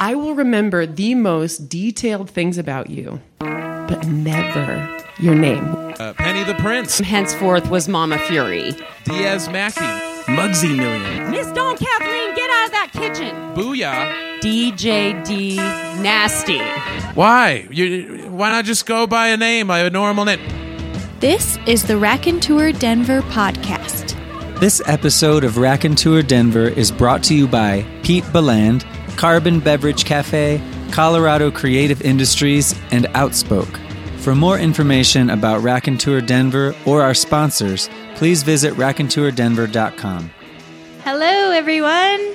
I will remember the most detailed things about you, but never your name. Uh, Penny the Prince, Henceforth was Mama Fury. Diaz Mackey, Mugsy Million. Miss Dawn Kathleen, get out of that kitchen. Booyah. DJ D Nasty. Why? You, why not just go by a name, by a normal name? This is the Raconteur Denver podcast. This episode of Raconteur Denver is brought to you by Pete Beland, Carbon Beverage Cafe, Colorado Creative Industries, and Outspoke. For more information about Raconteur Denver or our sponsors, please visit raconteurdenver.com. Hello, everyone.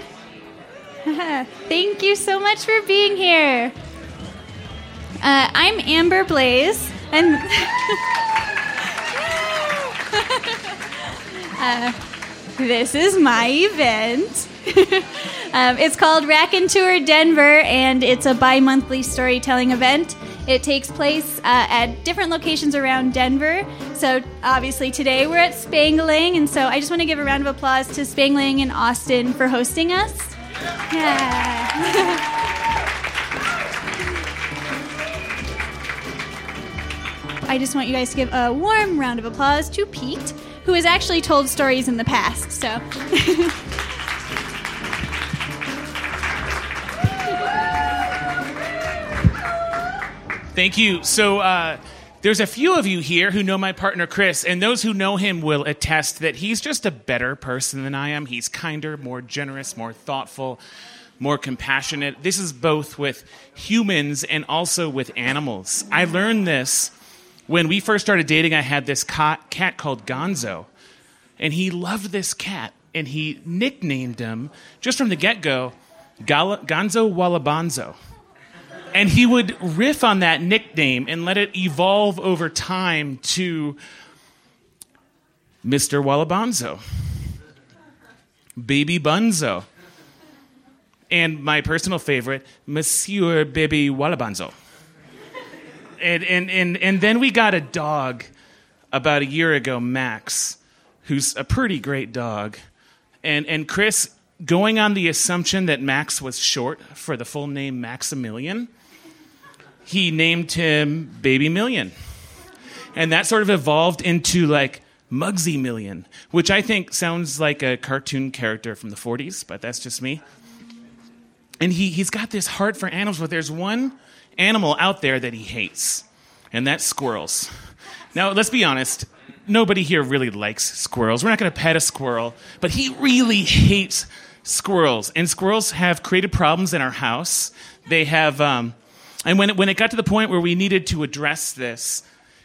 Thank you so much for being here. Uh, I'm Amber Blaze, and uh, this is my event. Um, it's called Raconteur Denver, and it's a bi monthly storytelling event. It takes place uh, at different locations around Denver. So, obviously, today we're at Spangalang, and so I just want to give a round of applause to Spangalang and Austin for hosting us. Yeah. I just want you guys to give a warm round of applause to Pete, who has actually told stories in the past. So. Thank you. So, uh, there's a few of you here who know my partner Chris, and those who know him will attest that he's just a better person than I am. He's kinder, more generous, more thoughtful, more compassionate. This is both with humans and also with animals. I learned this when we first started dating. I had this cat, called Gonzo, and he loved this cat, and he nicknamed him just from the get go Gonzo Wallabonzo and he would riff on that nickname and let it evolve over time to Mr. Wallabonzo, Baby Bunzo, and my personal favorite, Monsieur Baby Wallabonzo. And, and, and, and then we got a dog about a year ago, Max, who's a pretty great dog. And, and Chris, going on the assumption that Max was short for the full name Maximilian, he named him Baby Million. And that sort of evolved into like Mugsy Million, which I think sounds like a cartoon character from the 40s, but that's just me. And he, he's got this heart for animals, but there's one animal out there that he hates, and that's squirrels. Now, let's be honest, nobody here really likes squirrels. We're not going to pet a squirrel, but he really hates squirrels. And squirrels have created problems in our house. They have. Um, and when it, when it got to the point where we needed to address this,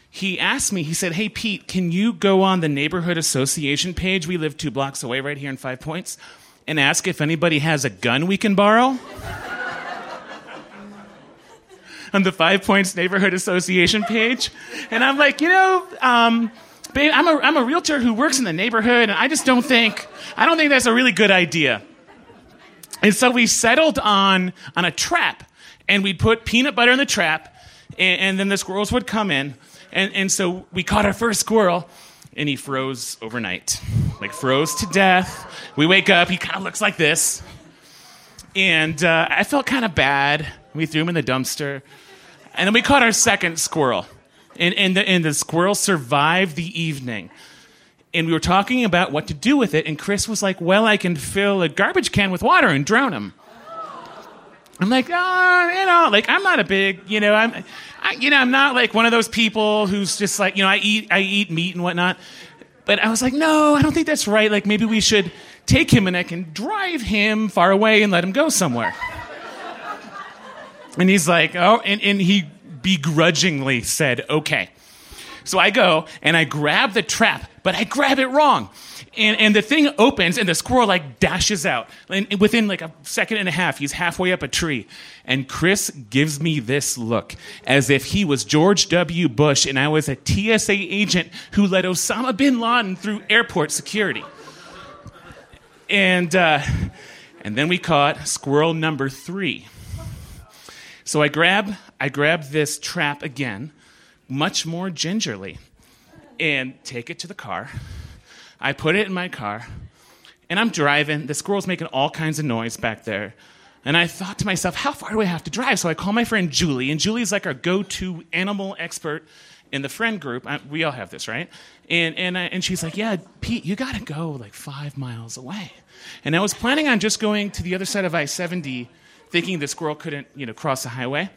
he asked me, he said, Hey, Pete, can you go on the neighborhood association page? We live two blocks away right here in Five Points, and ask if anybody has a gun we can borrow? on the Five Points Neighborhood Association page. And I'm like, you know, um, babe, I'm a, I'm a realtor who works in the neighborhood, and I just don't think, I don't think that's a really good idea. And so we settled on, on a trap and we'd put peanut butter in the trap, and, and then the squirrels would come in. And, and so we caught our first squirrel, and he froze overnight. Like, froze to death. We wake up, he kind of looks like this. And uh, I felt kind of bad. We threw him in the dumpster. And then we caught our second squirrel. And, and, the, and the squirrel survived the evening. And we were talking about what to do with it. And Chris was like, Well, I can fill a garbage can with water and drown him. I'm like, oh, you know, like I'm not a big, you know, I'm, I, you know, I'm not like one of those people who's just like, you know, I eat, I eat meat and whatnot. But I was like, no, I don't think that's right. Like maybe we should take him and I can drive him far away and let him go somewhere. and he's like, oh, and, and he begrudgingly said, okay. So I go and I grab the trap, but I grab it wrong. And, and the thing opens and the squirrel like dashes out. And within like a second and a half he's halfway up a tree. And chris gives me this look as if he was george w. Bush and i was a tsa agent who led osama bin laden through airport security. And uh, and then we caught squirrel number three. So i grab i grab this trap again much more gingerly and take it to the car I put it in my car, and I'm driving. The squirrel's making all kinds of noise back there. And I thought to myself, how far do I have to drive? So I call my friend Julie, and Julie's like our go to animal expert in the friend group. I, we all have this, right? And, and, I, and she's like, yeah, Pete, you got to go like five miles away. And I was planning on just going to the other side of I 70, thinking the squirrel couldn't you know, cross the highway.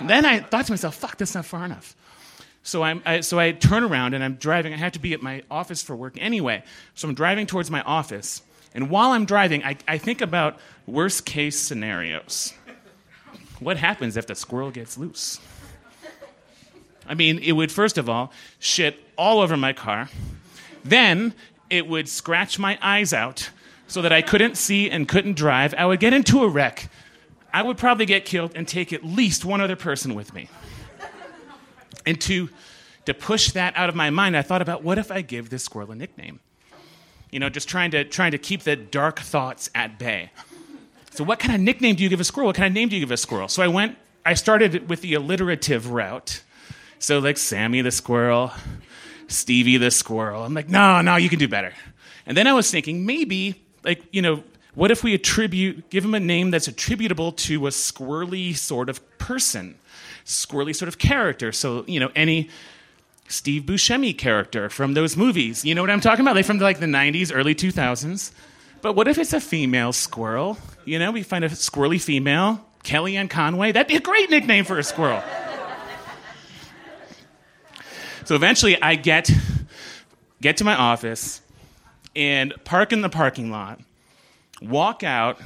Then I thought to myself, fuck, that's not far enough. So, I, so I turn around and I'm driving. I have to be at my office for work anyway. So I'm driving towards my office. And while I'm driving, I, I think about worst case scenarios. What happens if the squirrel gets loose? I mean, it would, first of all, shit all over my car. Then it would scratch my eyes out so that I couldn't see and couldn't drive. I would get into a wreck. I would probably get killed and take at least one other person with me. And to, to push that out of my mind, I thought about what if I give this squirrel a nickname? You know, just trying to, trying to keep the dark thoughts at bay. So, what kind of nickname do you give a squirrel? What kind of name do you give a squirrel? So, I went, I started with the alliterative route. So, like Sammy the squirrel, Stevie the squirrel. I'm like, no, no, you can do better. And then I was thinking, maybe, like, you know, what if we attribute, give him a name that's attributable to a squirrely sort of person, squirrely sort of character? So, you know, any Steve Buscemi character from those movies. You know what I'm talking about? They from like the 90s, early 2000s. But what if it's a female squirrel? You know, we find a squirrely female, Kellyanne Conway. That'd be a great nickname for a squirrel. so eventually I get get to my office and park in the parking lot, walk out,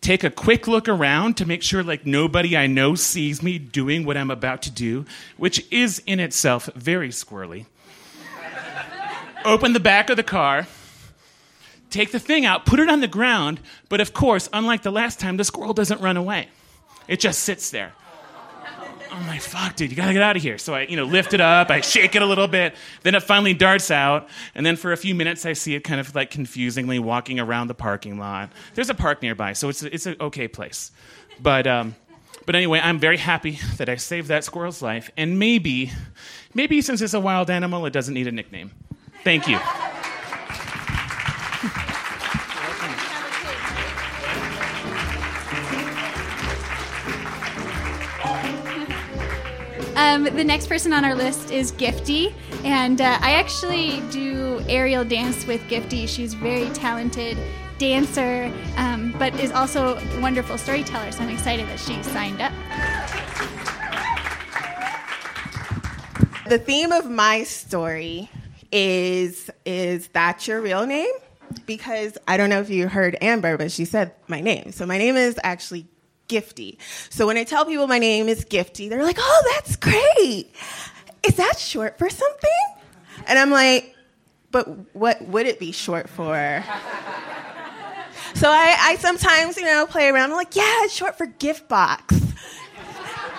take a quick look around to make sure like nobody I know sees me doing what I'm about to do, which is in itself very squirrely. Open the back of the car, take the thing out, put it on the ground, but of course, unlike the last time, the squirrel doesn't run away. It just sits there. I'm like, fuck, dude, you gotta get out of here. So I, you know, lift it up, I shake it a little bit, then it finally darts out, and then for a few minutes I see it kind of like confusingly walking around the parking lot. There's a park nearby, so it's it's an okay place. But um, but anyway, I'm very happy that I saved that squirrel's life, and maybe, maybe since it's a wild animal, it doesn't need a nickname. Thank you. Um, the next person on our list is Gifty, and uh, I actually do aerial dance with Gifty. She's very talented dancer, um, but is also a wonderful storyteller. So I'm excited that she signed up. The theme of my story is is that your real name? Because I don't know if you heard Amber, but she said my name. So my name is actually Gifty. So when I tell people my name is Gifty, they're like, "Oh, that's great. Is that short for something?" And I'm like, "But what would it be short for?" so I, I sometimes, you know, play around. I'm like, "Yeah, it's short for gift box."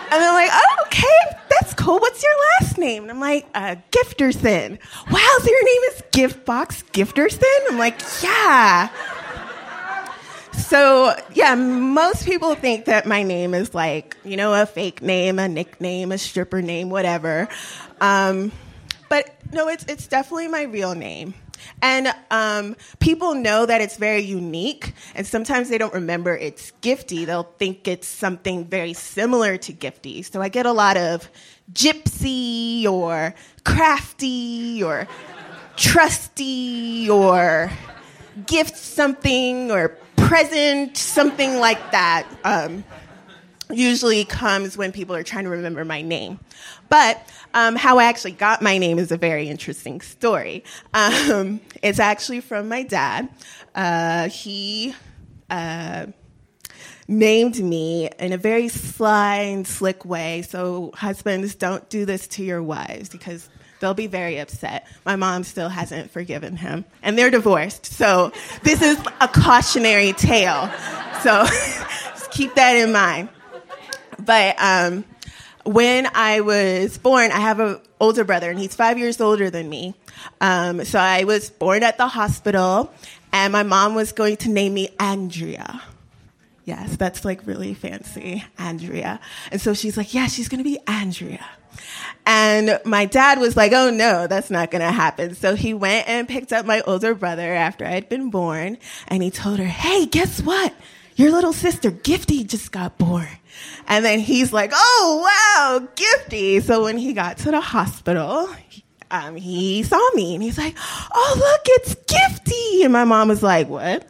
And they're like, oh, okay, that's cool. What's your last name? And I'm like, uh, Gifterson. Wow, so your name is Giftbox Gifterson? I'm like, yeah. So, yeah, most people think that my name is like, you know, a fake name, a nickname, a stripper name, whatever. Um, but no, it's, it's definitely my real name. And um, people know that it's very unique, and sometimes they don't remember it's Gifty. They'll think it's something very similar to Gifty. So I get a lot of gypsy or crafty or trusty or gift something or present, something like that. Um, usually comes when people are trying to remember my name. But um, how I actually got my name is a very interesting story. Um, it's actually from my dad. Uh, he uh, named me in a very sly and slick way. So, husbands, don't do this to your wives because they'll be very upset. My mom still hasn't forgiven him, and they're divorced. So, this is a cautionary tale. So, keep that in mind. But um, when I was born, I have an older brother, and he's five years older than me. Um, so I was born at the hospital, and my mom was going to name me Andrea. Yes, that's like really fancy, Andrea. And so she's like, yeah, she's to be Andrea. And my dad was like, oh no, that's not going to happen. So he went and picked up my older brother after I'd been born, and he told her, hey, guess what? your little sister Gifty just got born. And then he's like, oh, wow, Gifty. So when he got to the hospital, um, he saw me and he's like, oh, look, it's Gifty. And my mom was like, what?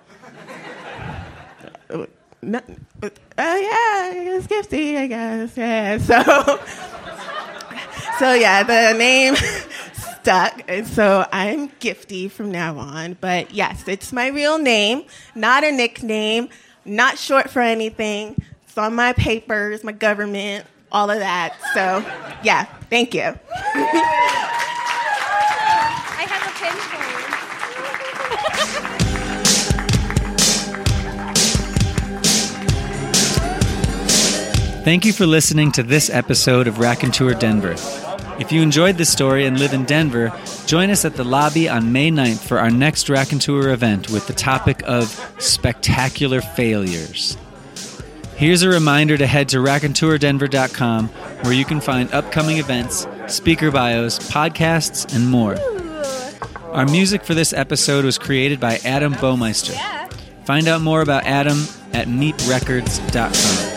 no, uh, yeah, it's Gifty, I guess. Yeah. So, so yeah, the name stuck, and so I'm Gifty from now on. But yes, it's my real name, not a nickname, not short for anything. It's on my papers, my government, all of that. So, yeah, thank you. I have a pin for you. Thank you for listening to this episode of Raconteur Denver. If you enjoyed this story and live in Denver, join us at the lobby on May 9th for our next Raconteur event with the topic of spectacular failures. Here's a reminder to head to raconteurdenver.com where you can find upcoming events, speaker bios, podcasts, and more. Our music for this episode was created by Adam Baumeister. Find out more about Adam at meeprecords.com.